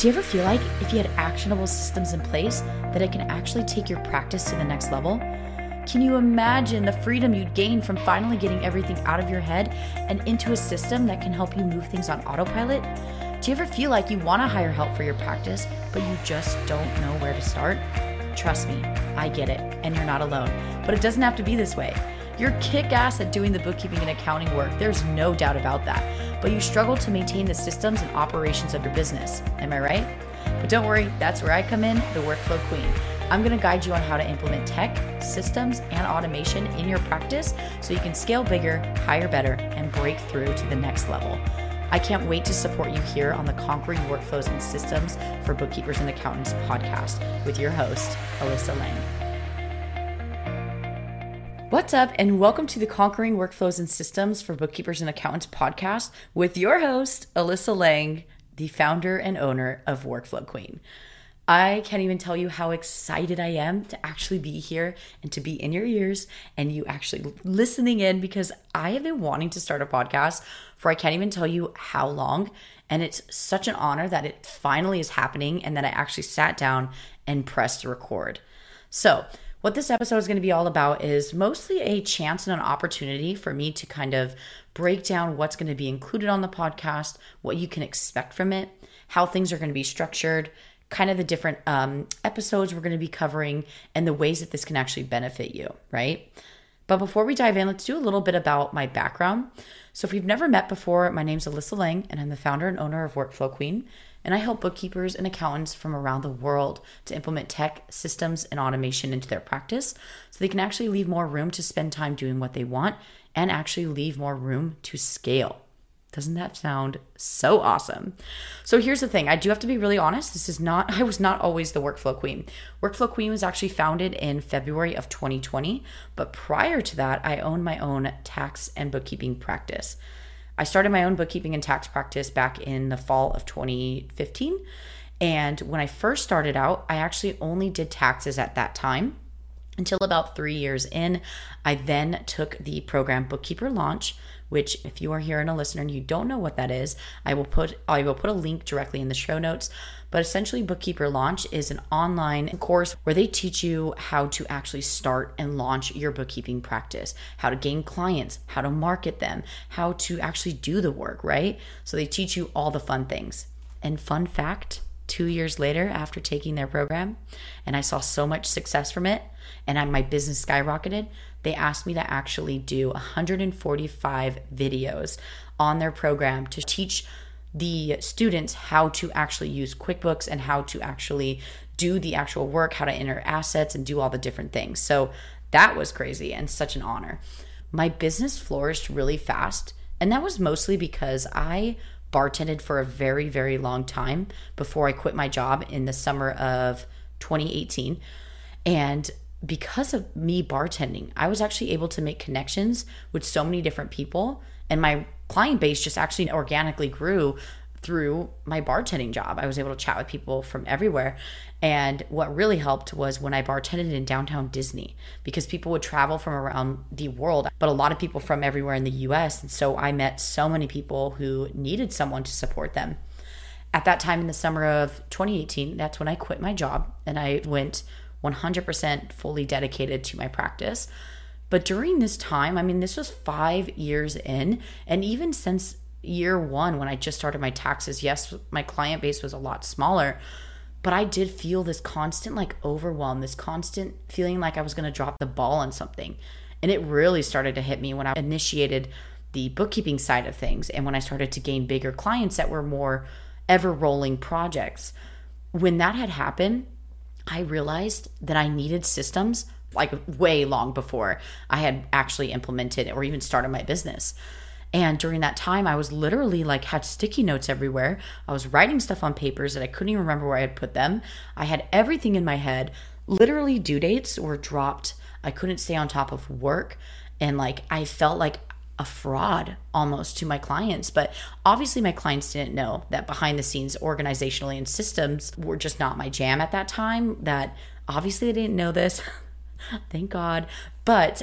Do you ever feel like if you had actionable systems in place that it can actually take your practice to the next level? Can you imagine the freedom you'd gain from finally getting everything out of your head and into a system that can help you move things on autopilot? Do you ever feel like you want to hire help for your practice, but you just don't know where to start? Trust me, I get it, and you're not alone. But it doesn't have to be this way. You're kick ass at doing the bookkeeping and accounting work, there's no doubt about that. But you struggle to maintain the systems and operations of your business. Am I right? But don't worry, that's where I come in, the workflow queen. I'm gonna guide you on how to implement tech, systems, and automation in your practice so you can scale bigger, hire better, and break through to the next level. I can't wait to support you here on the Conquering Workflows and Systems for Bookkeepers and Accountants podcast with your host, Alyssa Lang. What's up, and welcome to the Conquering Workflows and Systems for Bookkeepers and Accountants podcast with your host, Alyssa Lang, the founder and owner of Workflow Queen. I can't even tell you how excited I am to actually be here and to be in your ears and you actually listening in because I have been wanting to start a podcast for I can't even tell you how long. And it's such an honor that it finally is happening and that I actually sat down and pressed record. So, what this episode is going to be all about is mostly a chance and an opportunity for me to kind of break down what's going to be included on the podcast, what you can expect from it, how things are going to be structured, kind of the different um, episodes we're going to be covering, and the ways that this can actually benefit you, right? But before we dive in, let's do a little bit about my background. So, if we've never met before, my name's Alyssa Lang, and I'm the founder and owner of Workflow Queen and I help bookkeepers and accountants from around the world to implement tech, systems, and automation into their practice so they can actually leave more room to spend time doing what they want and actually leave more room to scale. Doesn't that sound so awesome? So here's the thing I do have to be really honest. This is not, I was not always the workflow queen. Workflow Queen was actually founded in February of 2020, but prior to that, I owned my own tax and bookkeeping practice. I started my own bookkeeping and tax practice back in the fall of 2015. And when I first started out, I actually only did taxes at that time until about three years in. I then took the program Bookkeeper Launch, which if you are here and a listener and you don't know what that is, I will put I will put a link directly in the show notes. But essentially Bookkeeper Launch is an online course where they teach you how to actually start and launch your bookkeeping practice, how to gain clients, how to market them, how to actually do the work, right? So they teach you all the fun things. And fun fact, two years later after taking their program and I saw so much success from it and I, my business skyrocketed, they asked me to actually do 145 videos on their program to teach the students how to actually use QuickBooks and how to actually do the actual work, how to enter assets and do all the different things. So that was crazy and such an honor. My business flourished really fast, and that was mostly because I bartended for a very, very long time before I quit my job in the summer of 2018. And because of me bartending, I was actually able to make connections with so many different people. And my client base just actually organically grew through my bartending job. I was able to chat with people from everywhere. And what really helped was when I bartended in downtown Disney because people would travel from around the world, but a lot of people from everywhere in the US. And so I met so many people who needed someone to support them. At that time in the summer of 2018, that's when I quit my job and I went 100% fully dedicated to my practice. But during this time, I mean, this was five years in, and even since year one, when I just started my taxes, yes, my client base was a lot smaller, but I did feel this constant like overwhelm, this constant feeling like I was going to drop the ball on something. And it really started to hit me when I initiated the bookkeeping side of things and when I started to gain bigger clients that were more ever rolling projects. When that had happened, I realized that I needed systems like way long before I had actually implemented or even started my business. And during that time, I was literally like had sticky notes everywhere. I was writing stuff on papers that I couldn't even remember where I had put them. I had everything in my head. Literally, due dates were dropped. I couldn't stay on top of work. And like, I felt like a fraud almost to my clients. But obviously, my clients didn't know that behind the scenes, organizationally and systems were just not my jam at that time. That obviously they didn't know this. Thank God. But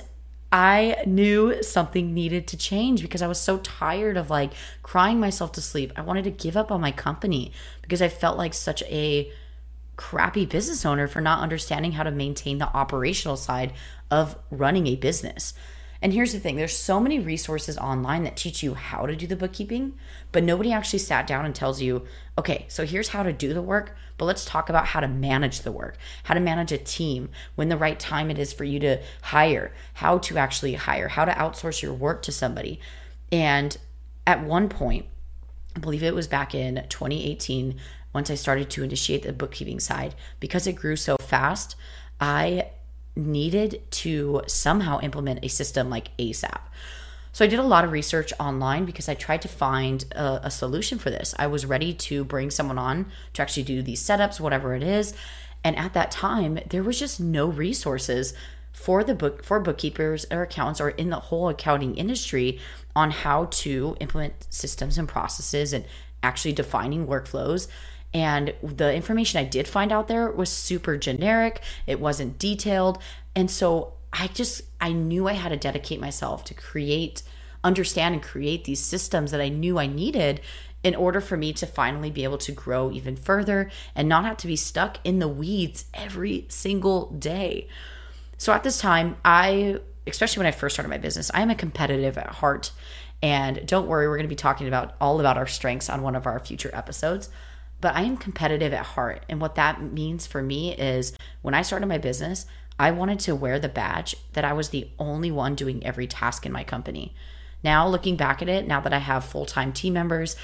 I knew something needed to change because I was so tired of like crying myself to sleep. I wanted to give up on my company because I felt like such a crappy business owner for not understanding how to maintain the operational side of running a business. And here's the thing there's so many resources online that teach you how to do the bookkeeping, but nobody actually sat down and tells you, okay, so here's how to do the work, but let's talk about how to manage the work, how to manage a team, when the right time it is for you to hire, how to actually hire, how to outsource your work to somebody. And at one point, I believe it was back in 2018, once I started to initiate the bookkeeping side, because it grew so fast, I needed to somehow implement a system like ASAP. So I did a lot of research online because I tried to find a, a, solution for this. I was ready to bring someone on to actually do these setups, whatever it is. And at that time, there was just no resources for the book for bookkeepers or accountants or in the whole accounting industry on how to implement systems and processes and actually defining workflows and the information I did find out there was super generic, it wasn't detailed. And so I just, I knew I had to dedicate myself to create, understand, and create these systems that I knew I needed in order for me to finally be able to grow even further and not have to be stuck in the weeds every single day. So at this time, I, especially when I first started my business, I am a competitive at heart. And don't worry, we're going to be talking about all about our strengths on one of our future episodes but I am competitive at heart. And what that means for me is when I started my business, I wanted to wear the badge that I was the only one doing every task in my company. Now, looking back at it, now that I have full time team members,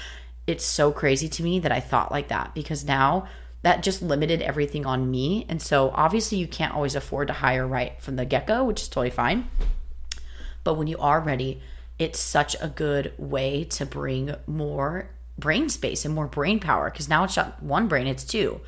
it's so crazy to me that I thought like that because now that just limited everything on me. And so, obviously, you can't always afford to hire right from the get go, which is totally fine. But when you are ready, it's such a good way to bring more brain space and more brain power because now it's not one brain, it's two.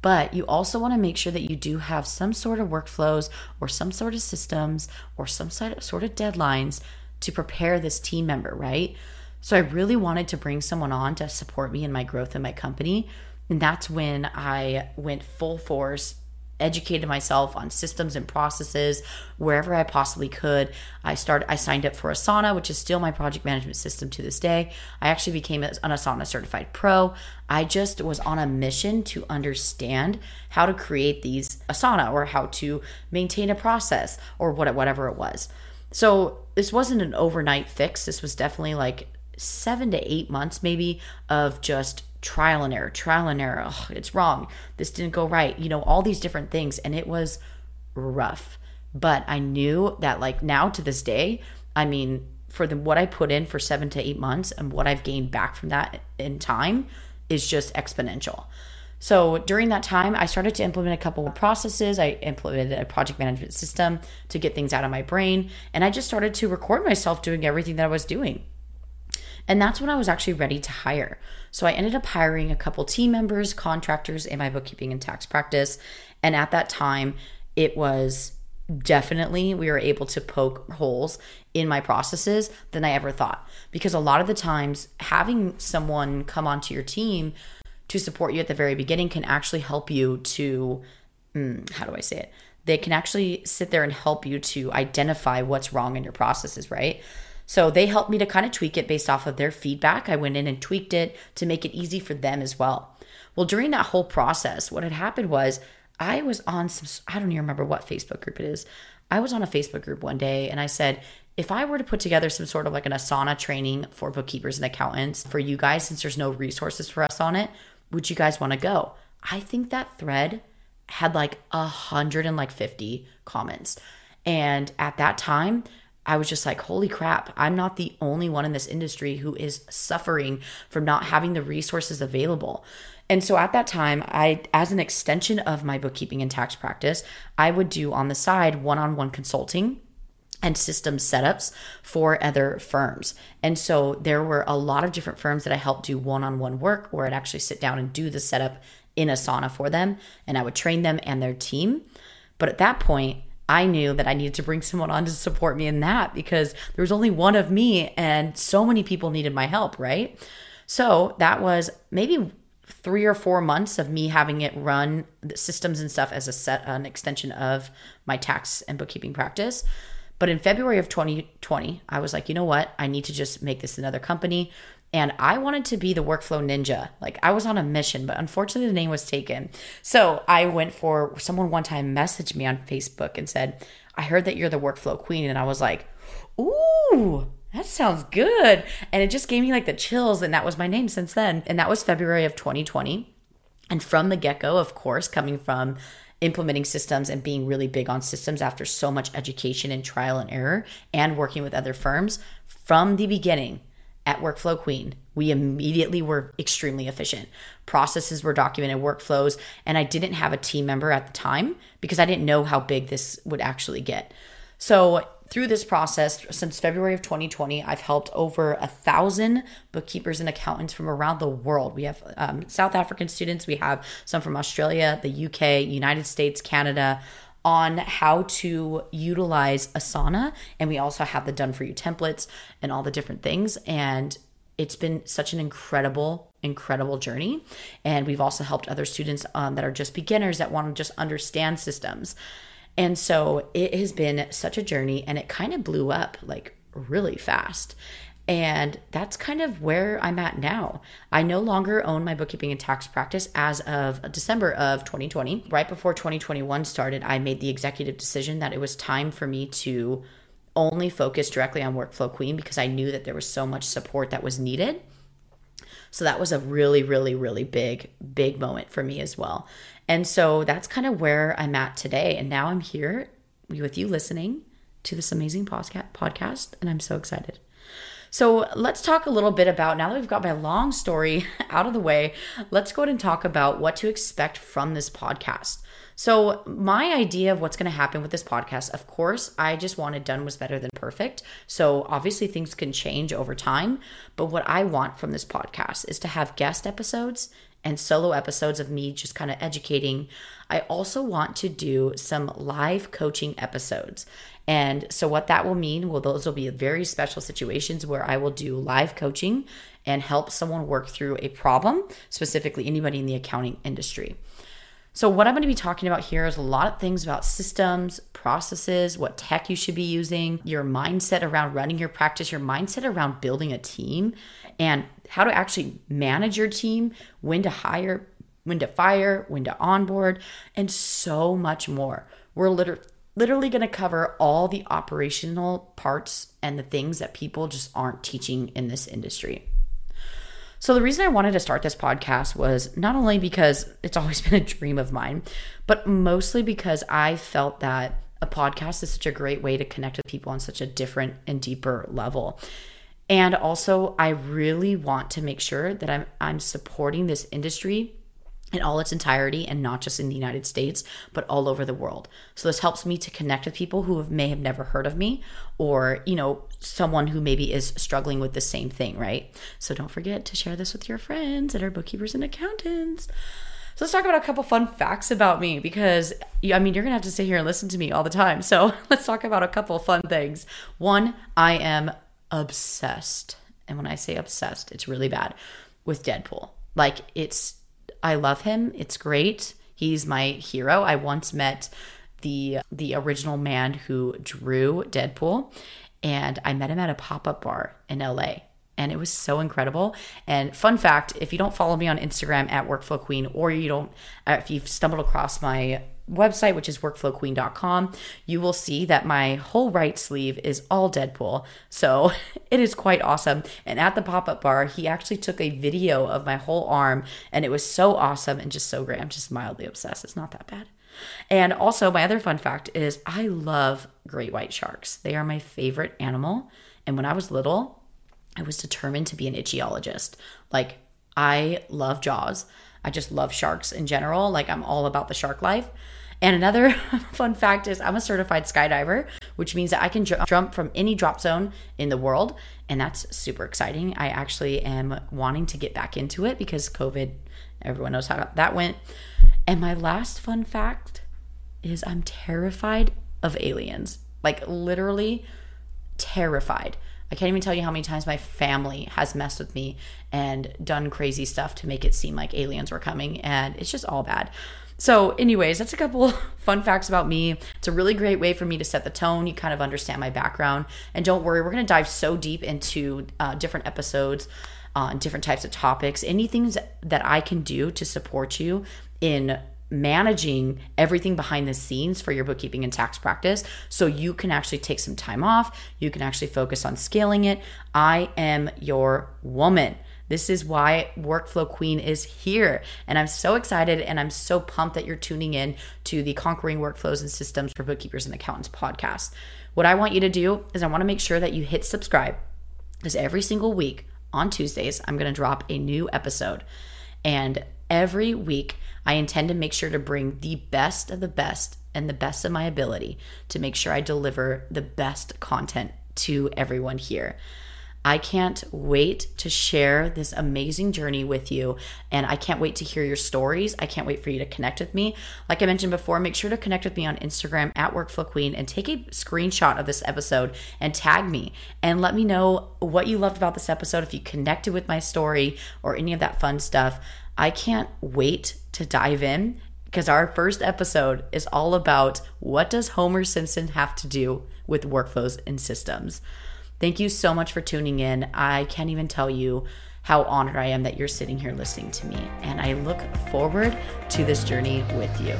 But you also want to make sure that you do have some sort of workflows or some sort of systems or some sort of deadlines to prepare this team member, right? So I really wanted to bring someone on to support me in my growth in my company. And that's when I went full force educated myself on systems and processes wherever I possibly could. I started I signed up for Asana, which is still my project management system to this day. I actually became an Asana certified pro. I just was on a mission to understand how to create these Asana or how to maintain a process or what whatever it was. So, this wasn't an overnight fix. This was definitely like 7 to 8 months maybe of just trial and error, trial and error. Oh, it's wrong. This didn't go right. You know, all these different things. And it was rough. But I knew that, like, now to this day, I mean, for the what I put in for seven to eight months and what I've gained back from that in time is just exponential. So during that time, I started to implement a couple of processes. I implemented a project management system to get things out of my brain. And I just started to record myself doing everything that I was doing. And that's when I was actually ready to hire. So I ended up hiring a couple team members, contractors in my bookkeeping and tax practice. And at that time, it was definitely we were able to poke holes in my processes than I ever thought. Because a lot of the times, having someone come onto your team to support you at the very beginning can actually help you to, mm, how do I say it? They can actually sit there and help you to identify what's wrong in your processes, right? So they helped me to kind of tweak it based off of their feedback. I went in and tweaked it to make it easy for them as well. Well, during that whole process, what had happened was I was on some, I don't even remember what Facebook group it is. I was on a Facebook group one day and I said, if I were to put together some sort of like an Asana training for bookkeepers and accountants for you guys, since there's no resources for us on it, would you guys want to go? I think that thread had like a hundred and like 50 comments. And at that time, I was just like, holy crap, I'm not the only one in this industry who is suffering from not having the resources available. And so at that time, I, as an extension of my bookkeeping and tax practice, I would do on the side one on one consulting and system setups for other firms. And so there were a lot of different firms that I helped do one on one work where I'd actually sit down and do the setup in Asana for them and I would train them and their team. But at that point, I knew that I needed to bring someone on to support me in that because there was only one of me and so many people needed my help, right? So that was maybe three or four months of me having it run the systems and stuff as a set an extension of my tax and bookkeeping practice. But in February of 2020, I was like, you know what? I need to just make this another company. And I wanted to be the workflow ninja. Like I was on a mission, but unfortunately the name was taken. So I went for someone one time messaged me on Facebook and said, I heard that you're the workflow queen. And I was like, ooh, that sounds good. And it just gave me like the chills. And that was my name since then. And that was February of 2020. And from the get go, of course, coming from implementing systems and being really big on systems after so much education and trial and error and working with other firms, from the beginning at Workflow Queen, we immediately were extremely efficient. Processes were documented, workflows, and I didn't have a team member at the time because I didn't know how big this would actually get. So through this process since February of 2020, I've helped over a thousand bookkeepers and accountants from around the world. We have um, South African students, we have some from Australia, the UK, United States, Canada on how to utilize Asana. And we also have the done for you templates and all the different things. And it's been such an incredible, incredible journey. And we've also helped other students um, that are just beginners that want to just understand systems. And so it has been such a journey and it kind of blew up like really fast. And that's kind of where I'm at now. I no longer own my bookkeeping and tax practice as of December of 2020. Right before 2021 started, I made the executive decision that it was time for me to only focus directly on Workflow Queen because I knew that there was so much support that was needed. So that was a really, really, really big, big moment for me as well. And so that's kind of where I'm at today. And now I'm here with you listening to this amazing podcast, and I'm so excited. So let's talk a little bit about now that we've got my long story out of the way, let's go ahead and talk about what to expect from this podcast. So, my idea of what's going to happen with this podcast, of course, I just wanted done was better than perfect. So, obviously, things can change over time. But what I want from this podcast is to have guest episodes and solo episodes of me just kind of educating. I also want to do some live coaching episodes. And so, what that will mean, well, those will be very special situations where I will do live coaching and help someone work through a problem, specifically anybody in the accounting industry. So, what I'm going to be talking about here is a lot of things about systems, processes, what tech you should be using, your mindset around running your practice, your mindset around building a team, and how to actually manage your team, when to hire, when to fire, when to onboard, and so much more. We're literally literally going to cover all the operational parts and the things that people just aren't teaching in this industry. So, the reason I wanted to start this podcast was not only because it's always been a dream of mine, but mostly because I felt that a podcast is such a great way to connect with people on such a different and deeper level. And also, I really want to make sure that I'm, I'm supporting this industry in all its entirety and not just in the United States, but all over the world. So this helps me to connect with people who have, may have never heard of me or, you know, someone who maybe is struggling with the same thing, right? So don't forget to share this with your friends that are bookkeepers and accountants. So let's talk about a couple fun facts about me because I mean, you're going to have to sit here and listen to me all the time. So let's talk about a couple fun things. One, I am obsessed. And when I say obsessed, it's really bad with Deadpool. Like it's I love him. It's great. He's my hero. I once met the the original man who drew Deadpool and I met him at a pop-up bar in LA and it was so incredible. And fun fact, if you don't follow me on Instagram at workflow queen or you don't if you've stumbled across my website, which is workflowqueen.com, you will see that my whole right sleeve is all Deadpool. So it is quite awesome. And at the pop up bar, he actually took a video of my whole arm, and it was so awesome and just so great. I'm just mildly obsessed. It's not that bad. And also, my other fun fact is I love great white sharks. They are my favorite animal. And when I was little, I was determined to be an ichthyologist. Like, I love Jaws. I just love sharks in general. Like, I'm all about the shark life. And another fun fact is I'm a certified skydiver, which means that I can jump from any drop zone in the world. And that's super exciting. I actually am wanting to get back into it because COVID, everyone knows how that went. And my last fun fact is I'm terrified of aliens. Like, literally terrified. I can't even tell you how many times my family has messed with me and done crazy stuff to make it seem like aliens were coming. And it's just all bad. So, anyways, that's a couple fun facts about me. It's a really great way for me to set the tone. You kind of understand my background. And don't worry, we're going to dive so deep into uh, different episodes on uh, different types of topics, anything that I can do to support you in managing everything behind the scenes for your bookkeeping and tax practice so you can actually take some time off. You can actually focus on scaling it. I am your woman. This is why Workflow Queen is here. And I'm so excited and I'm so pumped that you're tuning in to the Conquering Workflows and Systems for Bookkeepers and Accountants podcast. What I want you to do is I want to make sure that you hit subscribe because every single week on Tuesdays, I'm going to drop a new episode. And every week, I intend to make sure to bring the best of the best and the best of my ability to make sure I deliver the best content to everyone here. I can't wait to share this amazing journey with you. And I can't wait to hear your stories. I can't wait for you to connect with me. Like I mentioned before, make sure to connect with me on Instagram at Workflow Queen and take a screenshot of this episode and tag me and let me know what you loved about this episode. If you connected with my story or any of that fun stuff, I can't wait to dive in because our first episode is all about what does Homer Simpson have to do with workflows and systems. Thank you so much for tuning in. I can't even tell you how honored I am that you're sitting here listening to me. And I look forward to this journey with you.